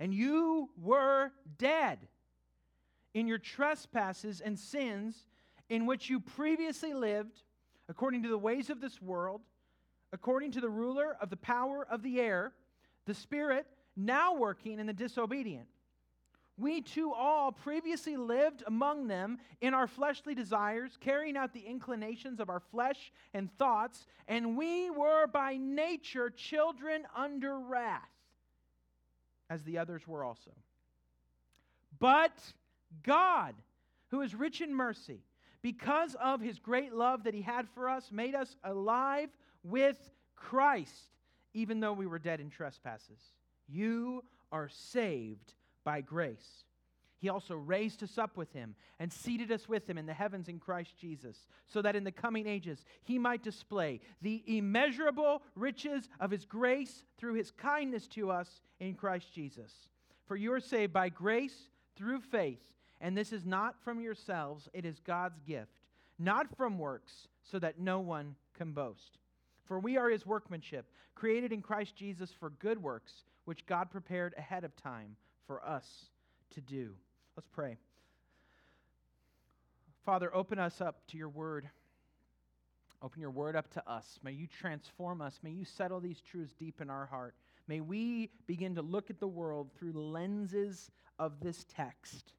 And you were dead in your trespasses and sins in which you previously lived, according to the ways of this world, according to the ruler of the power of the air, the Spirit now working in the disobedient. We too all previously lived among them in our fleshly desires, carrying out the inclinations of our flesh and thoughts, and we were by nature children under wrath, as the others were also. But God, who is rich in mercy, because of his great love that he had for us, made us alive with Christ, even though we were dead in trespasses. You are saved by grace. He also raised us up with him and seated us with him in the heavens in Christ Jesus, so that in the coming ages he might display the immeasurable riches of his grace through his kindness to us in Christ Jesus. For you are saved by grace through faith, and this is not from yourselves, it is God's gift, not from works, so that no one can boast. For we are his workmanship, created in Christ Jesus for good works, which God prepared ahead of time for us to do. Let's pray. Father, open us up to your word. Open your word up to us. May you transform us. May you settle these truths deep in our heart. May we begin to look at the world through lenses of this text,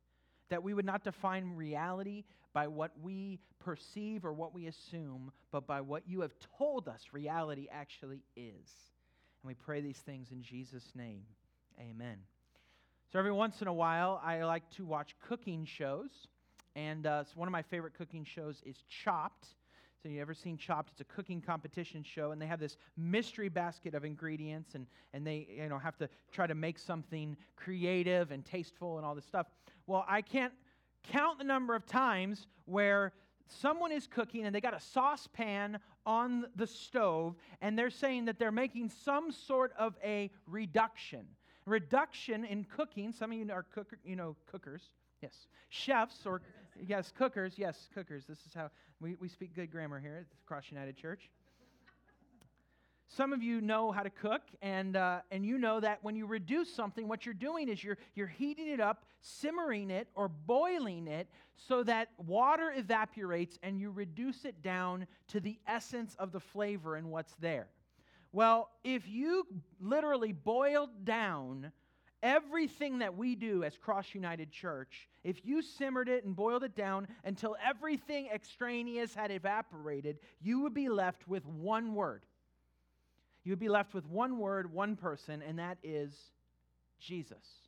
that we would not define reality by what we perceive or what we assume, but by what you have told us reality actually is. And we pray these things in Jesus' name. Amen. So every once in a while, I like to watch cooking shows. And uh, so one of my favorite cooking shows is Chopped. So you ever seen Chopped? It's a cooking competition show, and they have this mystery basket of ingredients, and, and they you know have to try to make something creative and tasteful and all this stuff. Well, I can't count the number of times where someone is cooking and they got a saucepan on the stove, and they're saying that they're making some sort of a reduction. Reduction in cooking, some of you are cooker, you know, cookers, yes. Chefs or, yes, cookers, yes, cookers. This is how we, we speak good grammar here at Cross United Church. Some of you know how to cook, and, uh, and you know that when you reduce something, what you're doing is you're, you're heating it up, simmering it, or boiling it so that water evaporates and you reduce it down to the essence of the flavor and what's there. Well, if you literally boiled down everything that we do as Cross United Church, if you simmered it and boiled it down until everything extraneous had evaporated, you would be left with one word. You would be left with one word, one person, and that is Jesus.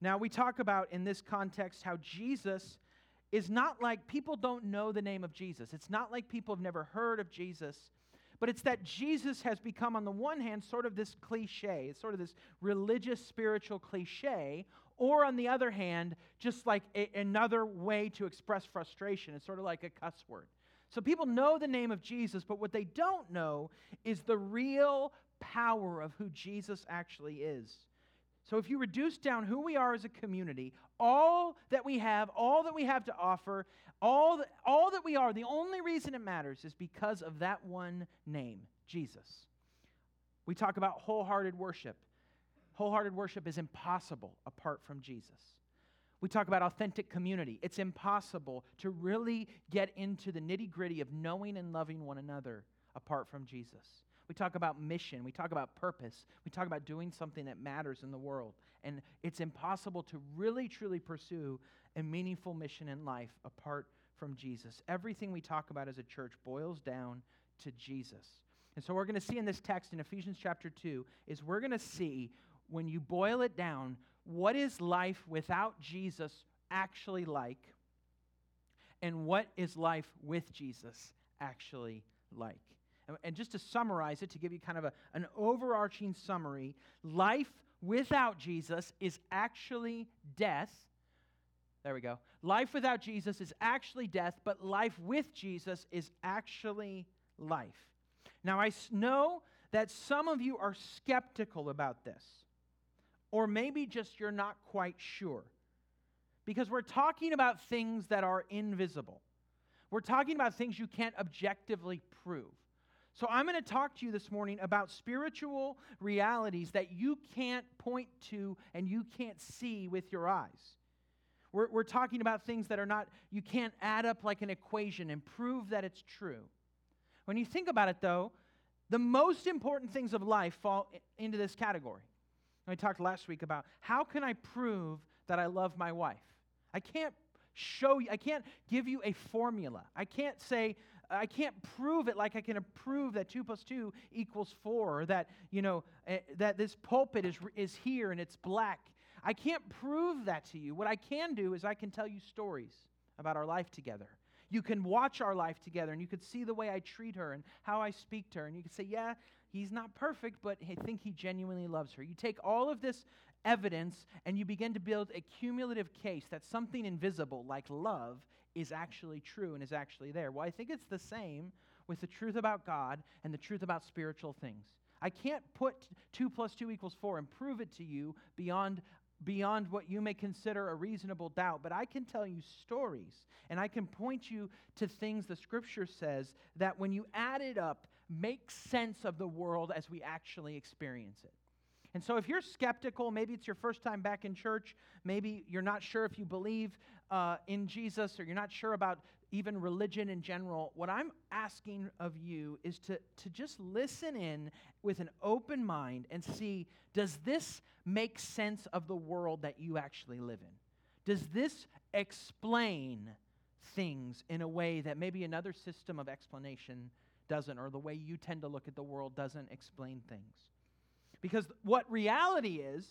Now, we talk about in this context how Jesus is not like people don't know the name of Jesus. It's not like people have never heard of Jesus. But it's that Jesus has become, on the one hand, sort of this cliche. It's sort of this religious, spiritual cliche. Or on the other hand, just like a, another way to express frustration. It's sort of like a cuss word. So people know the name of Jesus, but what they don't know is the real power of who Jesus actually is. So if you reduce down who we are as a community, all that we have, all that we have to offer, all that, all that we are, the only reason it matters is because of that one name, Jesus. We talk about wholehearted worship. Wholehearted worship is impossible apart from Jesus. We talk about authentic community. It's impossible to really get into the nitty gritty of knowing and loving one another apart from Jesus. We talk about mission. We talk about purpose. We talk about doing something that matters in the world. And it's impossible to really, truly pursue a meaningful mission in life apart from Jesus. Everything we talk about as a church boils down to Jesus. And so, we're going to see in this text in Ephesians chapter 2 is we're going to see when you boil it down, what is life without Jesus actually like, and what is life with Jesus actually like. And just to summarize it, to give you kind of a, an overarching summary, life without Jesus is actually death. There we go. Life without Jesus is actually death, but life with Jesus is actually life. Now, I know that some of you are skeptical about this, or maybe just you're not quite sure, because we're talking about things that are invisible. We're talking about things you can't objectively prove. So, I'm going to talk to you this morning about spiritual realities that you can't point to and you can't see with your eyes. We're, we're talking about things that are not, you can't add up like an equation and prove that it's true. When you think about it, though, the most important things of life fall into this category. I talked last week about how can I prove that I love my wife? I can't show you, I can't give you a formula. I can't say, I can't prove it like I can prove that 2 plus 2 equals 4, or that, you know, uh, that this pulpit is, is here and it's black. I can't prove that to you. What I can do is I can tell you stories about our life together. You can watch our life together and you could see the way I treat her and how I speak to her. And you could say, yeah, he's not perfect, but I think he genuinely loves her. You take all of this evidence and you begin to build a cumulative case that something invisible like love is actually true and is actually there. Well, I think it's the same with the truth about God and the truth about spiritual things. I can't put 2 plus 2 equals 4 and prove it to you beyond beyond what you may consider a reasonable doubt, but I can tell you stories and I can point you to things the scripture says that when you add it up, make sense of the world as we actually experience it. And so, if you're skeptical, maybe it's your first time back in church, maybe you're not sure if you believe uh, in Jesus or you're not sure about even religion in general, what I'm asking of you is to, to just listen in with an open mind and see does this make sense of the world that you actually live in? Does this explain things in a way that maybe another system of explanation doesn't, or the way you tend to look at the world doesn't explain things? Because what reality is,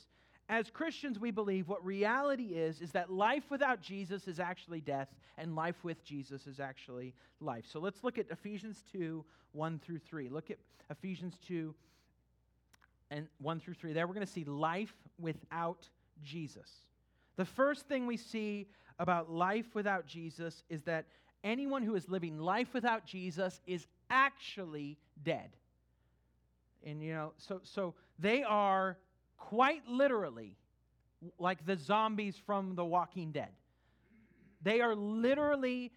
as Christians, we believe what reality is, is that life without Jesus is actually death, and life with Jesus is actually life. So let's look at Ephesians 2 1 through 3. Look at Ephesians 2 and 1 through 3. There we're going to see life without Jesus. The first thing we see about life without Jesus is that anyone who is living life without Jesus is actually dead. And you know, so so they are quite literally like the zombies from The Walking Dead. They are literally,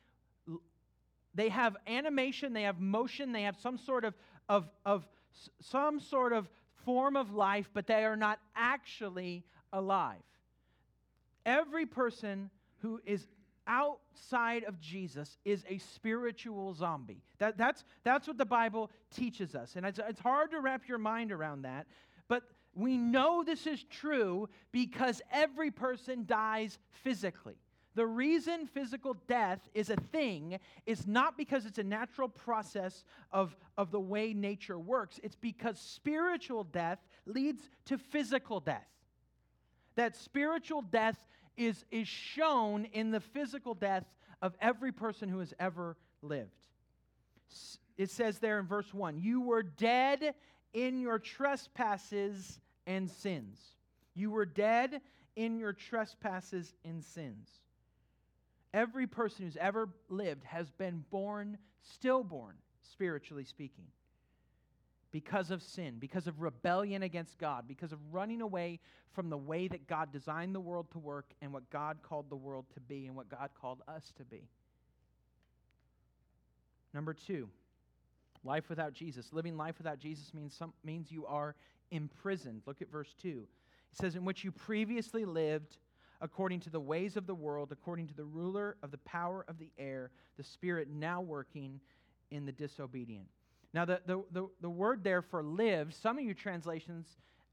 they have animation, they have motion, they have some sort of, of, of some sort of form of life, but they are not actually alive. Every person who is outside of Jesus is a spiritual zombie. That, that's, that's what the Bible teaches us. And it's, it's hard to wrap your mind around that. But we know this is true because every person dies physically. The reason physical death is a thing is not because it's a natural process of, of the way nature works, it's because spiritual death leads to physical death. That spiritual death is, is shown in the physical death of every person who has ever lived. It says there in verse 1 You were dead in your trespasses and sins. You were dead in your trespasses and sins. Every person who's ever lived has been born, stillborn, spiritually speaking, because of sin, because of rebellion against God, because of running away from the way that God designed the world to work and what God called the world to be and what God called us to be. Number two, Life without Jesus. Living life without Jesus means, some, means you are imprisoned. Look at verse 2. It says, In which you previously lived according to the ways of the world, according to the ruler of the power of the air, the spirit now working in the disobedient. Now, the, the, the, the word there for lived, some of your translations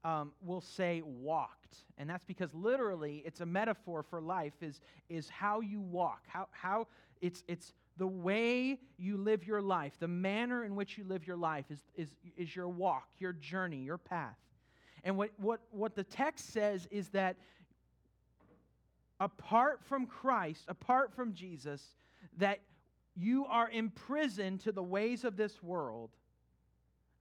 um, will say walked. And that's because literally it's a metaphor for life, is, is how you walk, how, how it's, it's the way you live your life, the manner in which you live your life is, is, is your walk, your journey, your path. And what, what, what the text says is that apart from Christ, apart from Jesus, that you are imprisoned to the ways of this world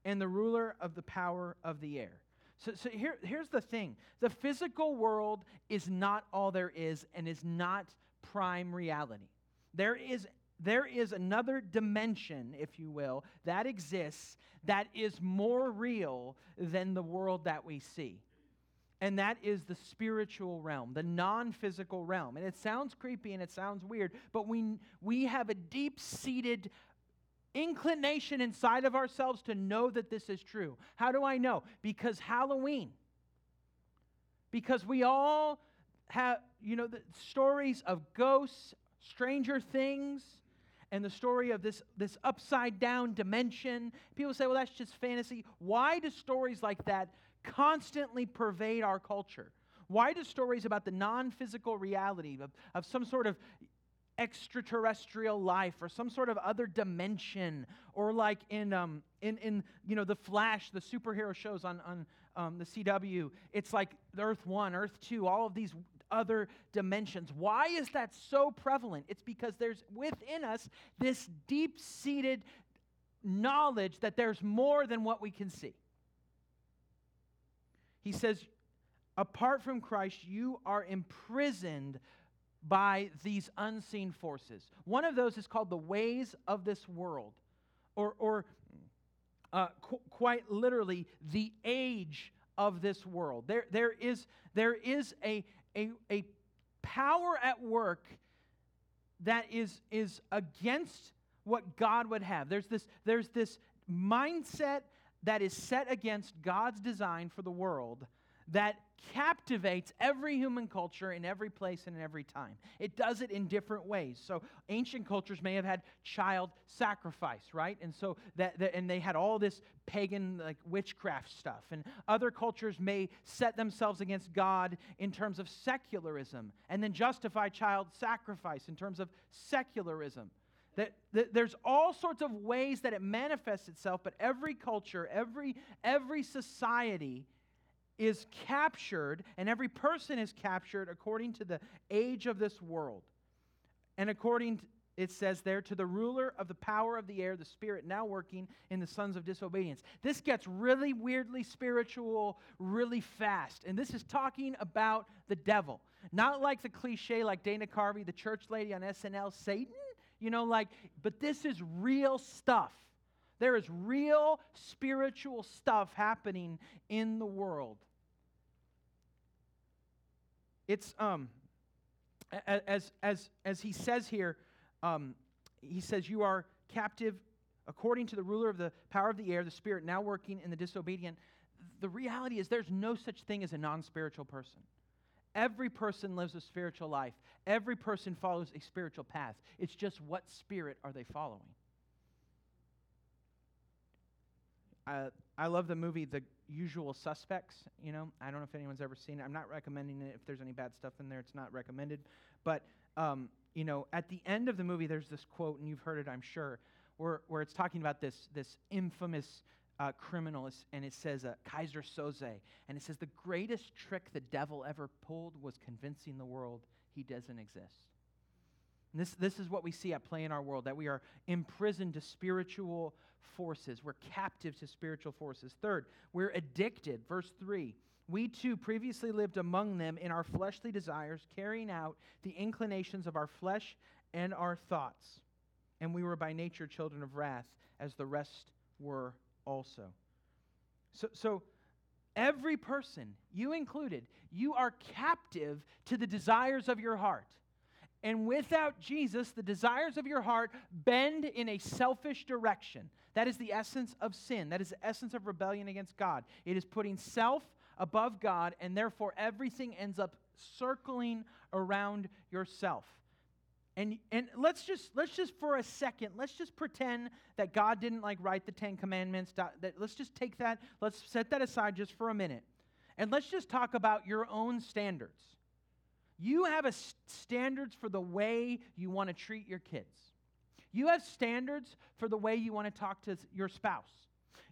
and the ruler of the power of the air. So, so here, here's the thing the physical world is not all there is and is not prime reality. There is there is another dimension, if you will, that exists that is more real than the world that we see. And that is the spiritual realm, the non physical realm. And it sounds creepy and it sounds weird, but we, we have a deep seated inclination inside of ourselves to know that this is true. How do I know? Because Halloween. Because we all have, you know, the stories of ghosts, stranger things, and the story of this, this upside down dimension. People say, well, that's just fantasy. Why do stories like that constantly pervade our culture? Why do stories about the non physical reality of, of some sort of extraterrestrial life or some sort of other dimension or like in, um, in, in you know the flash the superhero shows on, on um, the cw it's like earth 1 earth 2 all of these other dimensions. Why is that so prevalent? It's because there's within us this deep-seated knowledge that there's more than what we can see he says apart from christ you are imprisoned by these unseen forces. One of those is called the ways of this world, or, or uh, qu- quite literally, the age of this world. There, there is, there is a, a, a power at work that is, is against what God would have. There's this, there's this mindset that is set against God's design for the world that captivates every human culture in every place and in every time. It does it in different ways. So ancient cultures may have had child sacrifice, right? And so that, that and they had all this pagan like witchcraft stuff. And other cultures may set themselves against God in terms of secularism and then justify child sacrifice in terms of secularism. That, that, there's all sorts of ways that it manifests itself, but every culture, every, every society is captured, and every person is captured according to the age of this world. And according, to, it says there, to the ruler of the power of the air, the Spirit now working in the sons of disobedience. This gets really weirdly spiritual really fast. And this is talking about the devil. Not like the cliche, like Dana Carvey, the church lady on SNL, Satan, you know, like, but this is real stuff. There is real spiritual stuff happening in the world. It's um, as as as he says here, um, he says you are captive according to the ruler of the power of the air, the spirit now working in the disobedient. The reality is there's no such thing as a non-spiritual person. Every person lives a spiritual life. Every person follows a spiritual path. It's just what spirit are they following? Uh, I love the movie The Usual Suspects. You know, I don't know if anyone's ever seen it. I'm not recommending it. If there's any bad stuff in there, it's not recommended. But um, you know, at the end of the movie, there's this quote, and you've heard it, I'm sure, where where it's talking about this this infamous uh, criminal, and it says uh, Keyser Söze, and it says the greatest trick the devil ever pulled was convincing the world he doesn't exist. This, this is what we see at play in our world that we are imprisoned to spiritual forces. We're captive to spiritual forces. Third, we're addicted. Verse 3 We too previously lived among them in our fleshly desires, carrying out the inclinations of our flesh and our thoughts. And we were by nature children of wrath, as the rest were also. So, so every person, you included, you are captive to the desires of your heart. And without Jesus, the desires of your heart bend in a selfish direction. That is the essence of sin. That is the essence of rebellion against God. It is putting self above God, and therefore everything ends up circling around yourself. And, and let's just let's just for a second let's just pretend that God didn't like write the Ten Commandments. That, let's just take that. Let's set that aside just for a minute, and let's just talk about your own standards. You have a standards for the way you want to treat your kids. You have standards for the way you want to talk to your spouse.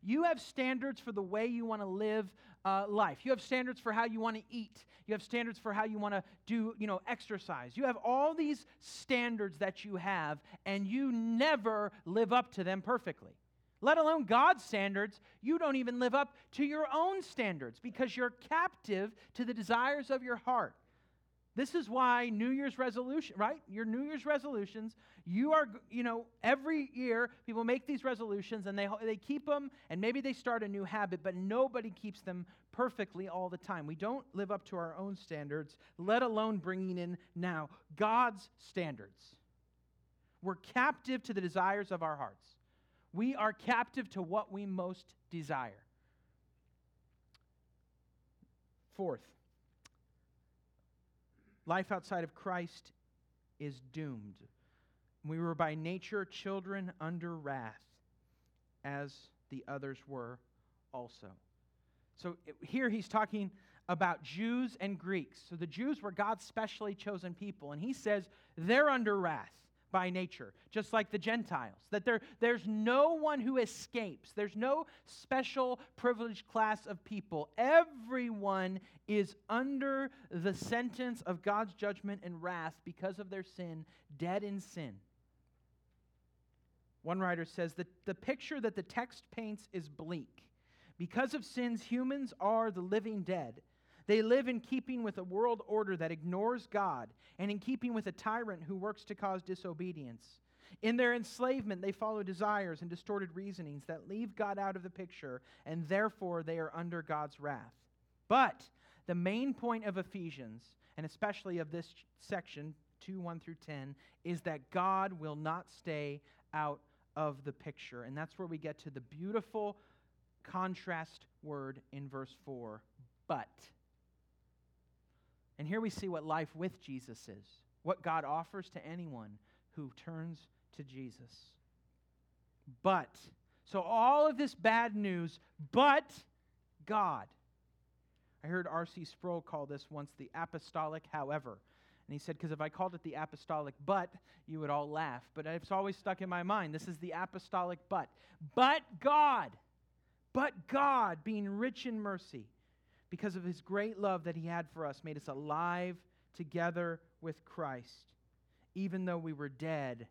You have standards for the way you want to live uh, life. You have standards for how you want to eat. You have standards for how you want to do, you know, exercise. You have all these standards that you have, and you never live up to them perfectly. Let alone God's standards, you don't even live up to your own standards because you're captive to the desires of your heart. This is why New Year's resolution, right? Your New Year's resolutions, you are, you know, every year people make these resolutions and they, they keep them and maybe they start a new habit, but nobody keeps them perfectly all the time. We don't live up to our own standards, let alone bringing in now God's standards. We're captive to the desires of our hearts. We are captive to what we most desire. Fourth, life outside of Christ is doomed. We were by nature children under wrath, as the others were also. So here he's talking about Jews and Greeks. So the Jews were God's specially chosen people, and he says they're under wrath by nature, just like the Gentiles. That there, there's no one who escapes, there's no special privileged class of people. Everyone is under the sentence of God's judgment and wrath because of their sin, dead in sin. One writer says that the picture that the text paints is bleak. Because of sins, humans are the living dead. They live in keeping with a world order that ignores God and in keeping with a tyrant who works to cause disobedience. In their enslavement, they follow desires and distorted reasonings that leave God out of the picture, and therefore they are under God's wrath. But the main point of Ephesians, and especially of this section, 2 1 through 10, is that God will not stay out of the picture. And that's where we get to the beautiful contrast word in verse 4 but. And here we see what life with Jesus is, what God offers to anyone who turns to Jesus. But, so all of this bad news, but God. I heard R.C. Sproul call this once the apostolic however. And he said, because if I called it the apostolic but, you would all laugh. But it's always stuck in my mind. This is the apostolic but. But God, but God, being rich in mercy, because of his great love that he had for us, made us alive together with Christ, even though we were dead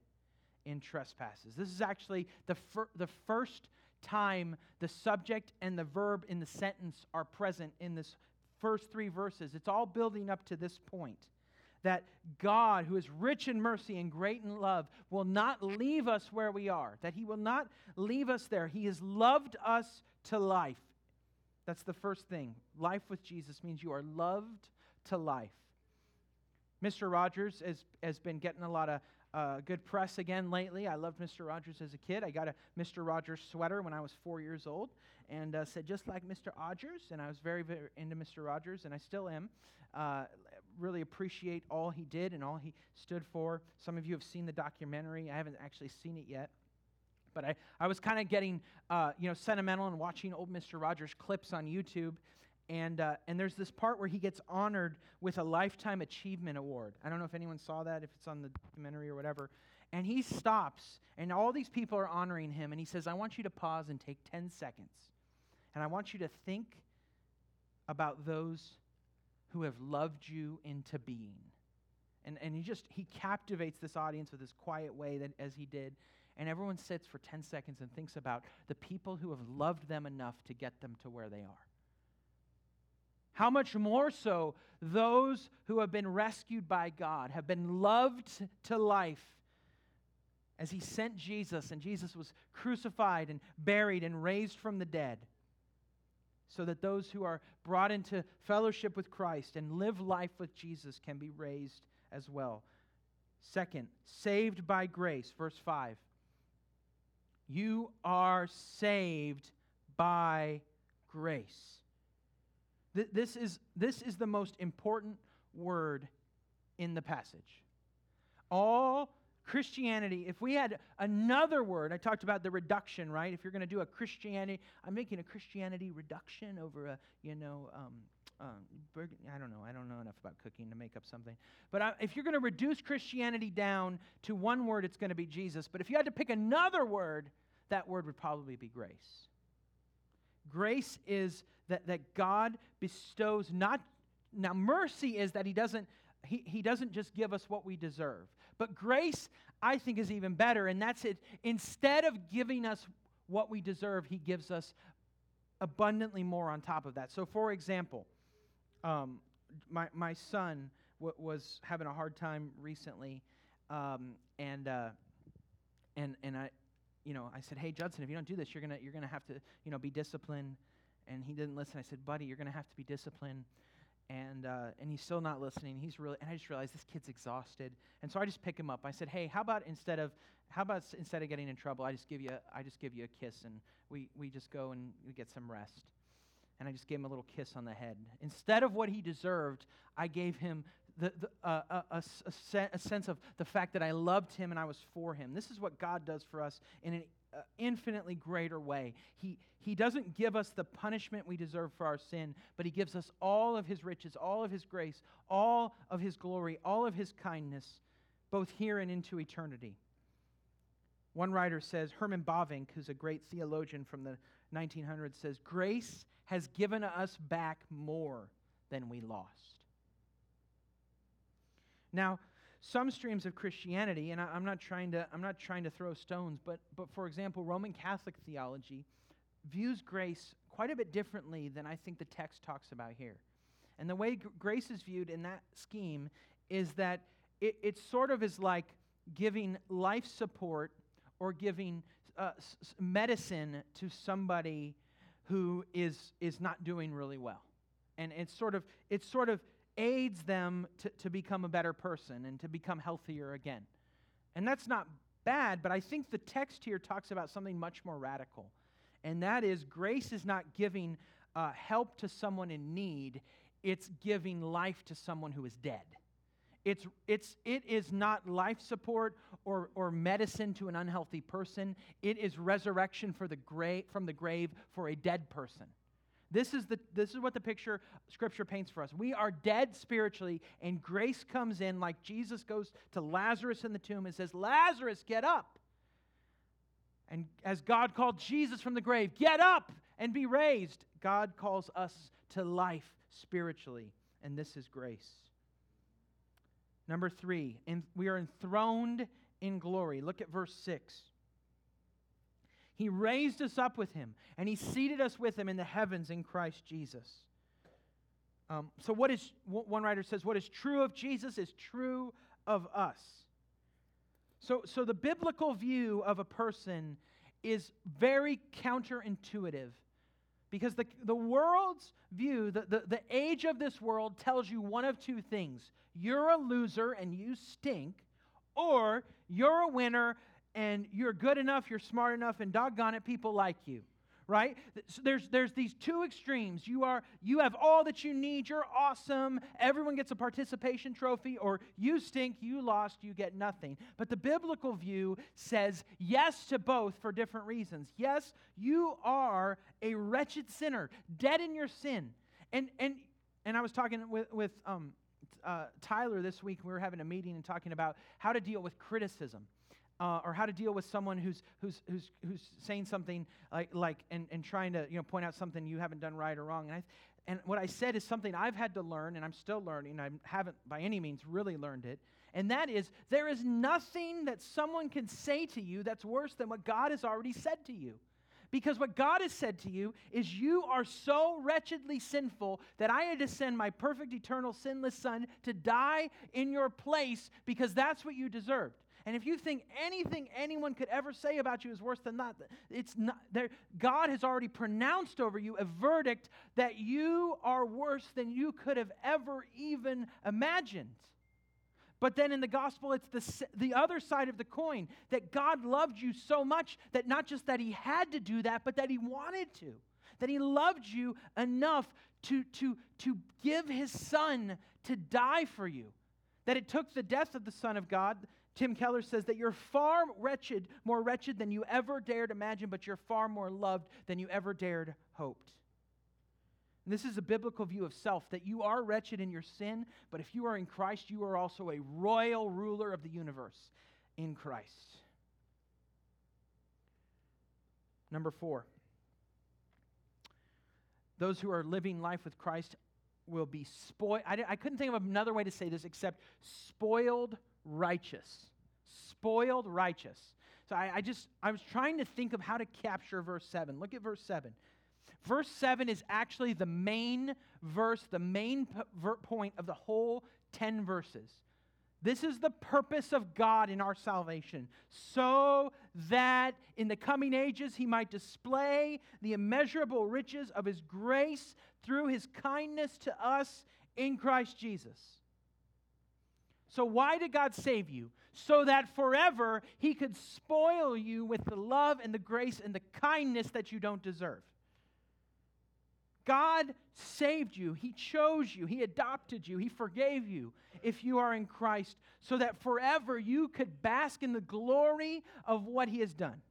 in trespasses. This is actually the, fir- the first time the subject and the verb in the sentence are present in this first three verses. It's all building up to this point that God, who is rich in mercy and great in love, will not leave us where we are, that He will not leave us there. He has loved us to life. That's the first thing. Life with Jesus means you are loved to life. Mr. Rogers has, has been getting a lot of uh, good press again lately. I loved Mr. Rogers as a kid. I got a Mr. Rogers sweater when I was four years old and uh, said, just like Mr. Rogers. And I was very, very into Mr. Rogers, and I still am. Uh, really appreciate all he did and all he stood for. Some of you have seen the documentary. I haven't actually seen it yet. But I, I was kind of getting, uh, you know, sentimental and watching old Mr. Rogers clips on YouTube. And, uh, and there's this part where he gets honored with a Lifetime Achievement Award. I don't know if anyone saw that, if it's on the documentary or whatever. And he stops, and all these people are honoring him. And he says, I want you to pause and take 10 seconds. And I want you to think about those who have loved you into being. And, and he just, he captivates this audience with this quiet way that, as he did and everyone sits for 10 seconds and thinks about the people who have loved them enough to get them to where they are. How much more so those who have been rescued by God, have been loved to life as He sent Jesus, and Jesus was crucified and buried and raised from the dead, so that those who are brought into fellowship with Christ and live life with Jesus can be raised as well. Second, saved by grace, verse 5. You are saved by grace. Th- this, is, this is the most important word in the passage. All Christianity, if we had another word, I talked about the reduction, right? If you're going to do a Christianity, I'm making a Christianity reduction over a, you know, um, um, I don't know. I don't know enough about cooking to make up something. But I, if you're going to reduce Christianity down to one word, it's going to be Jesus. But if you had to pick another word, that word would probably be grace. Grace is that, that God bestows not, now mercy is that he doesn't, he, he doesn't just give us what we deserve. But grace, I think, is even better, and that's it. Instead of giving us what we deserve, he gives us abundantly more on top of that. So, for example, um, my, my son w- was having a hard time recently, um, and, uh, and, and I, you know, I said, hey, Judson, if you don't do this, you're going to you're gonna have to, you know, be disciplined. And he didn't listen. I said, buddy, you're going to have to be disciplined. and uh, and he's still not listening. He's really, and I just realized this kid's exhausted, and so I just pick him up. I said, "Hey, how about instead of how about instead of getting in trouble, I just give you I just give you a kiss, and we we just go and we get some rest." And I just gave him a little kiss on the head. Instead of what he deserved, I gave him the, the, uh, a, a, a, se- a sense of the fact that I loved him and I was for him. This is what God does for us in an uh, infinitely greater way. He, he doesn't give us the punishment we deserve for our sin, but He gives us all of His riches, all of His grace, all of His glory, all of His kindness, both here and into eternity. One writer says, Herman Bavinck, who's a great theologian from the 1900s, says, Grace has given us back more than we lost. Now, some streams of Christianity, and I, am not trying to I'm not trying to throw stones, but but for example, Roman Catholic theology views grace quite a bit differently than I think the text talks about here. And the way g- grace is viewed in that scheme is that it, it sort of is like giving life support or giving uh, medicine to somebody who is is not doing really well. And it's sort of it's sort of aids them to, to become a better person and to become healthier again. And that's not bad, but I think the text here talks about something much more radical. And that is grace is not giving uh, help to someone in need, it's giving life to someone who is dead. It's, it's, it is not life support or, or medicine to an unhealthy person. It is resurrection for the gra- from the grave for a dead person. This is, the, this is what the picture Scripture paints for us. We are dead spiritually, and grace comes in like Jesus goes to Lazarus in the tomb and says, Lazarus, get up. And as God called Jesus from the grave, get up and be raised, God calls us to life spiritually, and this is grace. Number three, in, we are enthroned in glory. Look at verse 6. He raised us up with him, and he seated us with him in the heavens in Christ Jesus. Um, so, what is, one writer says, what is true of Jesus is true of us. So, so the biblical view of a person is very counterintuitive because the, the world's view, the, the, the age of this world tells you one of two things you're a loser and you stink, or you're a winner and you're good enough, you're smart enough, and doggone it, people like you. Right? So there's, there's these two extremes. You are you have all that you need, you're awesome, everyone gets a participation trophy, or you stink, you lost, you get nothing. But the biblical view says yes to both for different reasons. Yes, you are a wretched sinner, dead in your sin. And and and I was talking with, with um, uh, Tyler this week. We were having a meeting and talking about how to deal with criticism uh, or how to deal with someone who's, who's, who's, who's saying something like, like and, and trying to you know, point out something you haven't done right or wrong. And, I, and what I said is something I've had to learn, and I'm still learning. I haven't by any means really learned it. And that is, there is nothing that someone can say to you that's worse than what God has already said to you. Because what God has said to you is, You are so wretchedly sinful that I had to send my perfect, eternal, sinless Son to die in your place because that's what you deserved. And if you think anything anyone could ever say about you is worse than that, it's not there. God has already pronounced over you a verdict that you are worse than you could have ever even imagined. But then in the gospel, it's the, the other side of the coin that God loved you so much that not just that He had to do that, but that He wanted to. That He loved you enough to, to, to give His Son to die for you. That it took the death of the Son of God. Tim Keller says that you're far wretched, more wretched than you ever dared imagine, but you're far more loved than you ever dared hoped. And this is a biblical view of self that you are wretched in your sin, but if you are in Christ, you are also a royal ruler of the universe in Christ. Number four, those who are living life with Christ will be spoiled. I, I couldn't think of another way to say this except spoiled righteous. Spoiled righteous. So I, I just, I was trying to think of how to capture verse 7. Look at verse 7. Verse 7 is actually the main verse, the main point of the whole 10 verses. This is the purpose of God in our salvation, so that in the coming ages he might display the immeasurable riches of his grace through his kindness to us in Christ Jesus. So, why did God save you? So that forever He could spoil you with the love and the grace and the kindness that you don't deserve. God saved you. He chose you. He adopted you. He forgave you if you are in Christ, so that forever you could bask in the glory of what He has done.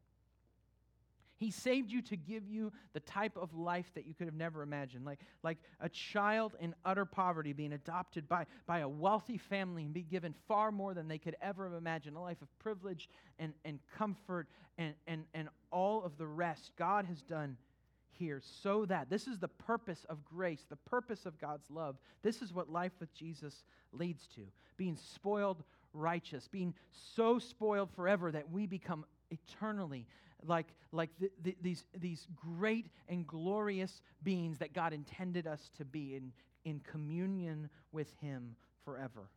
He saved you to give you the type of life that you could have never imagined. Like, like a child in utter poverty being adopted by, by a wealthy family and be given far more than they could ever have imagined a life of privilege and, and comfort and, and, and all of the rest. God has done here so that this is the purpose of grace, the purpose of God's love. This is what life with Jesus leads to being spoiled righteous, being so spoiled forever that we become eternally like, like the, the, these, these great and glorious beings that God intended us to be in, in communion with Him forever.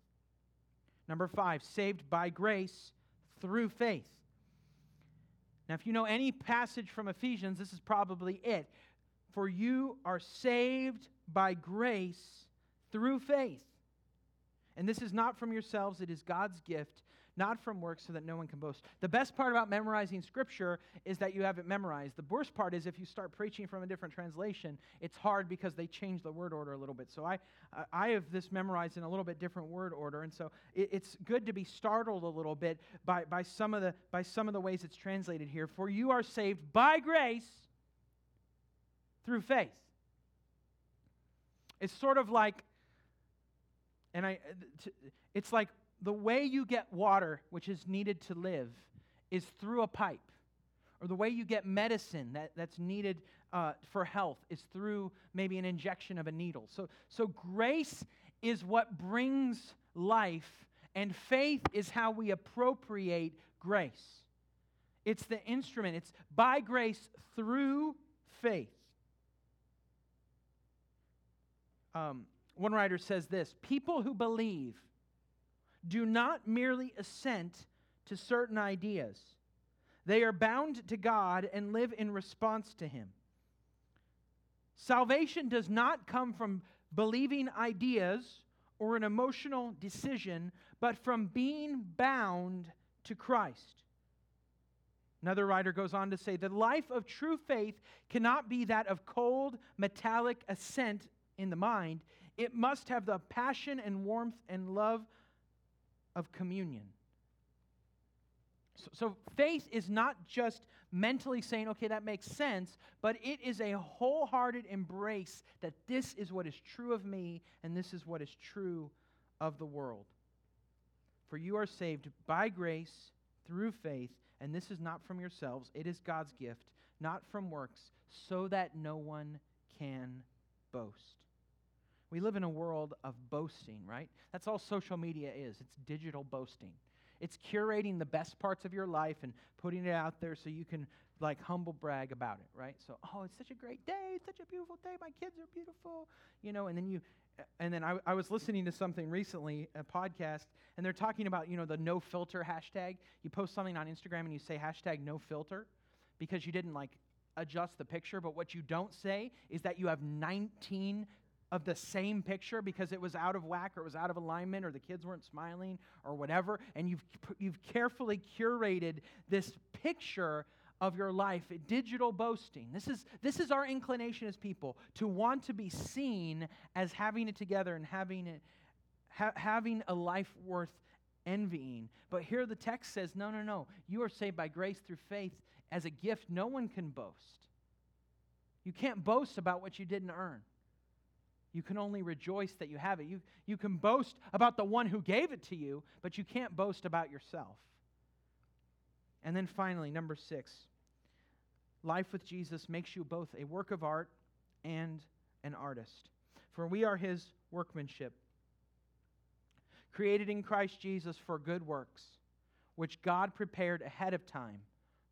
Number five, saved by grace through faith. Now, if you know any passage from Ephesians, this is probably it. For you are saved by grace through faith. And this is not from yourselves, it is God's gift, not from works, so that no one can boast. The best part about memorizing Scripture is that you have it memorized. The worst part is if you start preaching from a different translation, it's hard because they change the word order a little bit. So I, I have this memorized in a little bit different word order, and so it, it's good to be startled a little bit by, by, some of the, by some of the ways it's translated here. For you are saved by grace through faith. It's sort of like, and I, it's like the way you get water, which is needed to live, is through a pipe. Or the way you get medicine that, that's needed uh, for health is through maybe an injection of a needle. So, so grace is what brings life, and faith is how we appropriate grace. It's the instrument, it's by grace through faith. Um, one writer says this People who believe do not merely assent to certain ideas, they are bound to God and live in response to Him. Salvation does not come from believing ideas or an emotional decision, but from being bound to Christ. Another writer goes on to say the life of true faith cannot be that of cold, metallic assent in the mind. It must have the passion and warmth and love of communion. So, so, faith is not just mentally saying, okay, that makes sense, but it is a wholehearted embrace that this is what is true of me and this is what is true of the world. For you are saved by grace through faith, and this is not from yourselves, it is God's gift, not from works, so that no one can boast. We live in a world of boasting, right? That's all social media is. It's digital boasting. It's curating the best parts of your life and putting it out there so you can like humble brag about it, right? So, oh, it's such a great day. It's such a beautiful day. My kids are beautiful, you know, and then you and then I, I was listening to something recently, a podcast, and they're talking about, you know, the no filter hashtag. You post something on Instagram and you say hashtag no filter because you didn't like adjust the picture, but what you don't say is that you have 19 of the same picture because it was out of whack or it was out of alignment or the kids weren't smiling or whatever. And you've you've carefully curated this picture of your life digital boasting. This is this is our inclination as people to want to be seen as having it together and having it ha- having a life worth envying. But here the text says no no no. You are saved by grace through faith as a gift no one can boast. You can't boast about what you didn't earn you can only rejoice that you have it. You, you can boast about the one who gave it to you, but you can't boast about yourself. And then finally, number six, life with Jesus makes you both a work of art and an artist. For we are his workmanship, created in Christ Jesus for good works, which God prepared ahead of time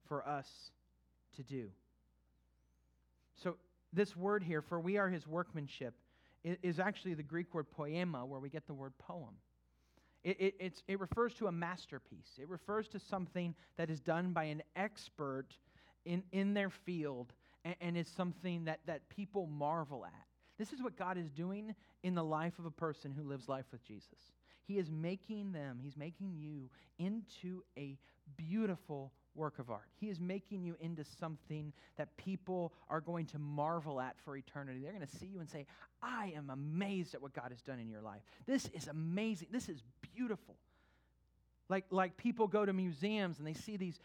for us to do. So, this word here, for we are his workmanship, is actually the Greek word poema, where we get the word poem. It, it, it refers to a masterpiece, it refers to something that is done by an expert in, in their field and, and is something that, that people marvel at. This is what God is doing in the life of a person who lives life with Jesus. He is making them, He's making you into a beautiful work of art. He is making you into something that people are going to marvel at for eternity. They're going to see you and say, I am amazed at what God has done in your life. This is amazing. This is beautiful. Like, like people go to museums and they see these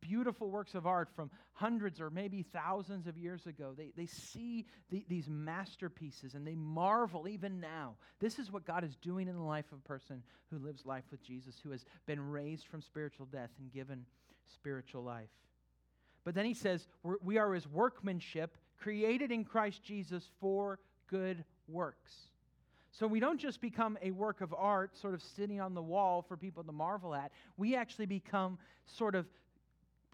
beautiful works of art from hundreds or maybe thousands of years ago. They, they see the, these masterpieces and they marvel even now. This is what God is doing in the life of a person who lives life with Jesus, who has been raised from spiritual death and given spiritual life. But then he says, we are his workmanship, created in Christ Jesus for good works. So we don't just become a work of art, sort of sitting on the wall for people to marvel at. We actually become sort of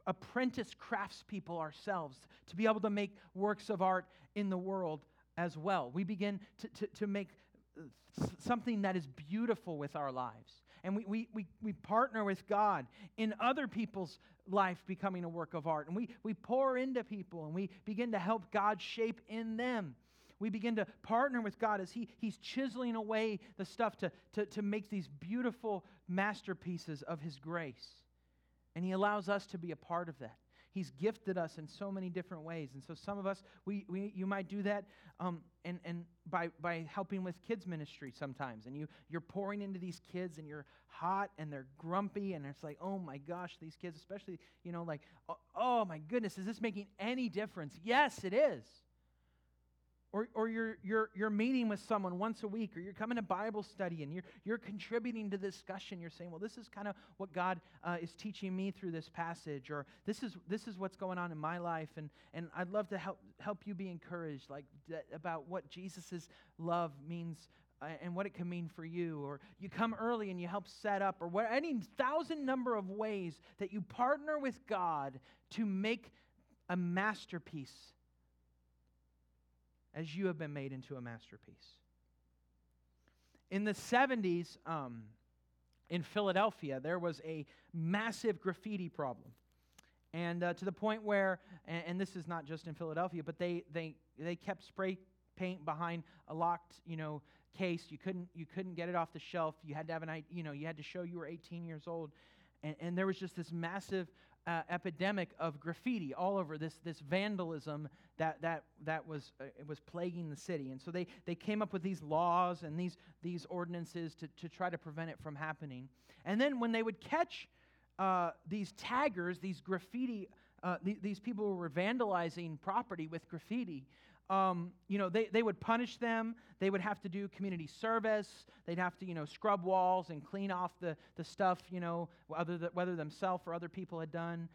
apprentice craftspeople ourselves to be able to make works of art in the world as well. We begin to, to, to make something that is beautiful with our lives. And we, we, we, we partner with God in other people's life becoming a work of art. And we, we pour into people and we begin to help God shape in them we begin to partner with God as he, He's chiseling away the stuff to, to, to make these beautiful masterpieces of His grace. And He allows us to be a part of that. He's gifted us in so many different ways. And so some of us, we, we, you might do that um, and, and by, by helping with kids ministry sometimes. And you, you're pouring into these kids and you're hot and they're grumpy and it's like, oh my gosh, these kids, especially, you know, like, oh, oh my goodness, is this making any difference? Yes, it is or, or you're, you're, you're meeting with someone once a week, or you're coming to Bible study and you're, you're contributing to the discussion. You're saying, well, this is kind of what God uh, is teaching me through this passage, or this is, this is what's going on in my life, and, and I'd love to help, help you be encouraged like, about what Jesus' love means uh, and what it can mean for you. Or you come early and you help set up, or what, any thousand number of ways that you partner with God to make a masterpiece as you have been made into a masterpiece. In the 70s, um, in Philadelphia, there was a massive graffiti problem. And uh, to the point where, and, and, this is not just in Philadelphia, but they, they, they kept spray paint behind a locked, you know, case. You couldn't, you couldn't get it off the shelf. You had to have an, you know, you had to show you were 18 years old. And, and there was just this massive uh, epidemic of graffiti all over this, this vandalism that, that, that was, uh, was plaguing the city. And so they, they came up with these laws and these, these ordinances to, to try to prevent it from happening. And then when they would catch uh, these taggers, these graffiti, uh, th- these people who were vandalizing property with graffiti, um, you know, they, they would punish them. They would have to do community service. They'd have to, you know, scrub walls and clean off the, the stuff, you know, whether, the, whether themselves or other people had done.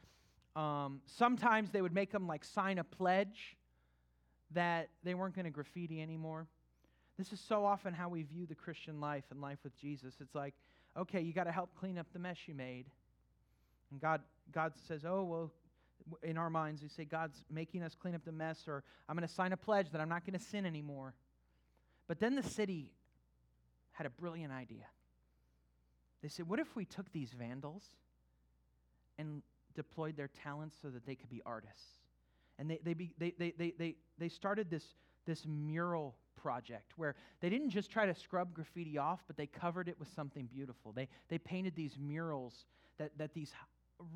Um, sometimes they would make them like sign a pledge that they weren't going to graffiti anymore. This is so often how we view the Christian life and life with Jesus. It's like, okay, you got to help clean up the mess you made. And God, God says, oh, well, in our minds, we say, God's making us clean up the mess, or I'm going to sign a pledge that I'm not going to sin anymore. But then the city had a brilliant idea. They said, What if we took these vandals and deployed their talents so that they could be artists? And they, they, be, they, they, they, they, they started this, this mural project where they didn't just try to scrub graffiti off, but they covered it with something beautiful. They, they painted these murals that, that these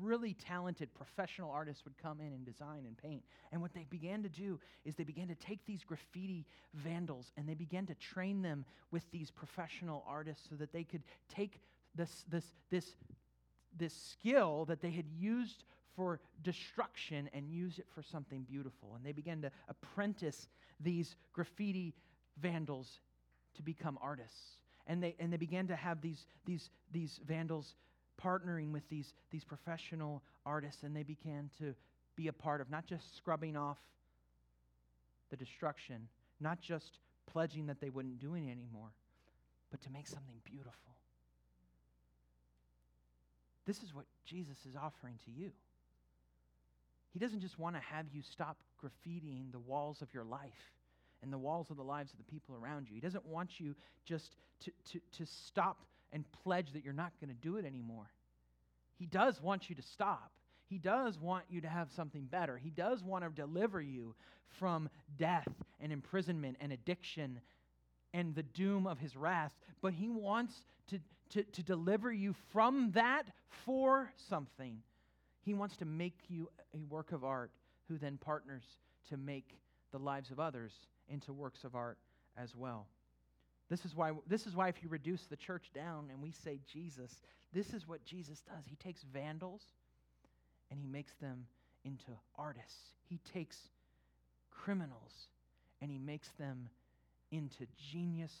really talented professional artists would come in and design and paint. And what they began to do is they began to take these graffiti vandals and they began to train them with these professional artists so that they could take this, this, this, this skill that they had used for destruction and use it for something beautiful. And they began to apprentice these graffiti vandals to become artists. And they, and they began to have these, these, these vandals partnering with these, these professional artists, and they began to be a part of not just scrubbing off the destruction, not just pledging that they wouldn't do it anymore, but to make something beautiful. This is what Jesus is offering to you. He doesn't just want to have you stop graffitiing the walls of your life and the walls of the lives of the people around you. He doesn't want you just to, to, to stop and pledge that you're not going to do it anymore. He does want you to stop. He does want you to have something better. He does want to deliver you from death and imprisonment and addiction and the doom of his wrath, but he wants to, to, to deliver you from that for something. He wants to make you a work of art who then partners to make the lives of others into works of art as well. This is why this is why if you reduce the church down and we say Jesus, this is what Jesus does. He takes vandals and he makes them into artists. He takes criminals and he makes them into genius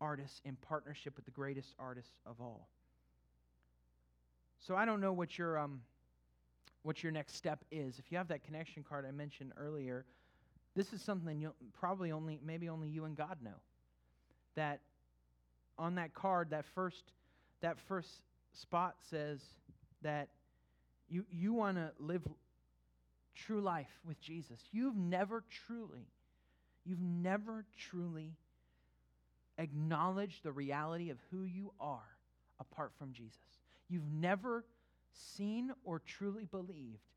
artists in partnership with the greatest artists of all. So I don't know what your um, what your next step is. If you have that connection card I mentioned earlier, this is something you probably only maybe only you and God know. That on that card, that first that first spot says that you you want to live true life with Jesus. You've never truly you've never truly acknowledged the reality of who you are apart from Jesus. You've never seen or truly believed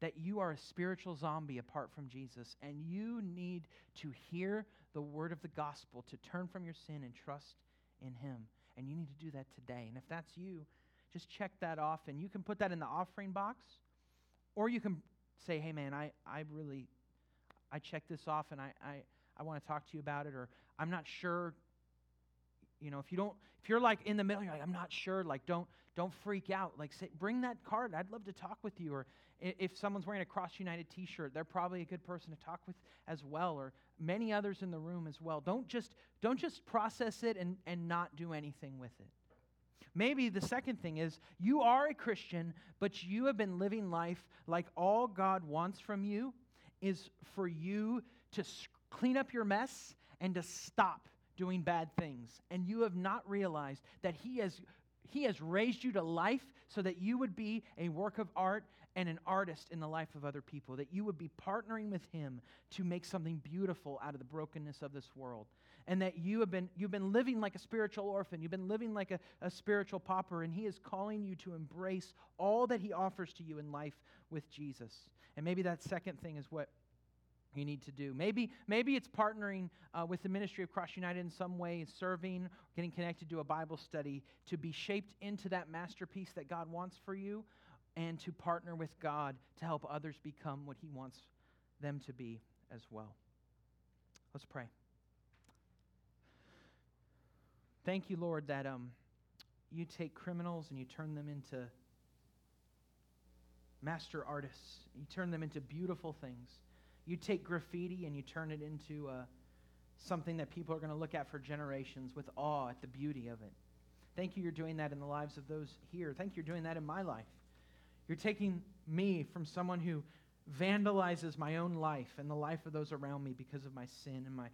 that you are a spiritual zombie apart from Jesus, and you need to hear the word of the gospel to turn from your sin and trust in Him. And you need to do that today. And if that's you, just check that off, and you can put that in the offering box, or you can say, hey, man, I, I really, I checked this off, and I, I, I want to talk to you about it, or I'm not sure you know if you don't if you're like in the middle you're like i'm not sure like don't don't freak out. Like say bring that card. I'd love to talk with you. Or if someone's wearing a cross united t-shirt they're probably a good person to talk with as well or many others in the room as well. Don't just don't just process it and and not do anything with it. Maybe the second thing is you are a christian but you have been living life like all god wants from you is for you to clean up your mess and to stop doing bad things, and you have not realized that He has, he has raised you to life so that you would be a work of art and an artist in the life of other people, that you would be partnering with Him to make something beautiful out of the brokenness of this world. And that you have been, you've been living like a spiritual orphan. You've been living like a, a spiritual pauper, and He is calling you to embrace all that He offers to you in life with Jesus. And maybe that second thing is what you need to do. Maybe, maybe it's partnering uh, with the ministry of Cross United in some way, serving, getting connected to a Bible study to be shaped into that masterpiece that God wants for you and to partner with God to help others become what He wants them to be as well. Let's pray. Thank you, Lord, that um, you take criminals and you turn them into master artists. You turn them into beautiful things. You take graffiti and you turn it into uh, something that people are going to look at for generations with awe at the beauty of it. Thank you, you're doing that in the lives of those here. Thank you, you're doing that in my life. You're taking me from someone who vandalizes my own life and the life of those around me because of my sin and my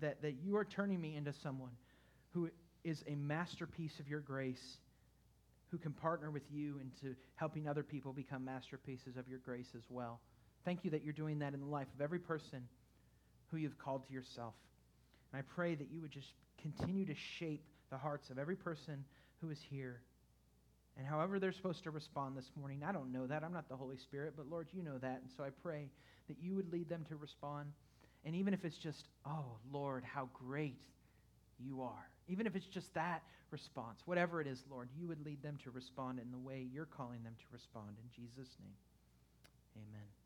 that, that you are turning me into someone who is a masterpiece of your grace who can partner with you into helping other people become masterpieces of your grace as well. Thank you that you're doing that in the life of every person who you've called to yourself. And I pray that you would just continue to shape the hearts of every person who is here. And however they're supposed to respond this morning, I don't know that. I'm not the Holy Spirit, but Lord, you know that. And so I pray that you would lead them to respond. And even if it's just, oh, Lord, how great you are. Even if it's just that response, whatever it is, Lord, you would lead them to respond in the way you're calling them to respond. In Jesus' name, amen.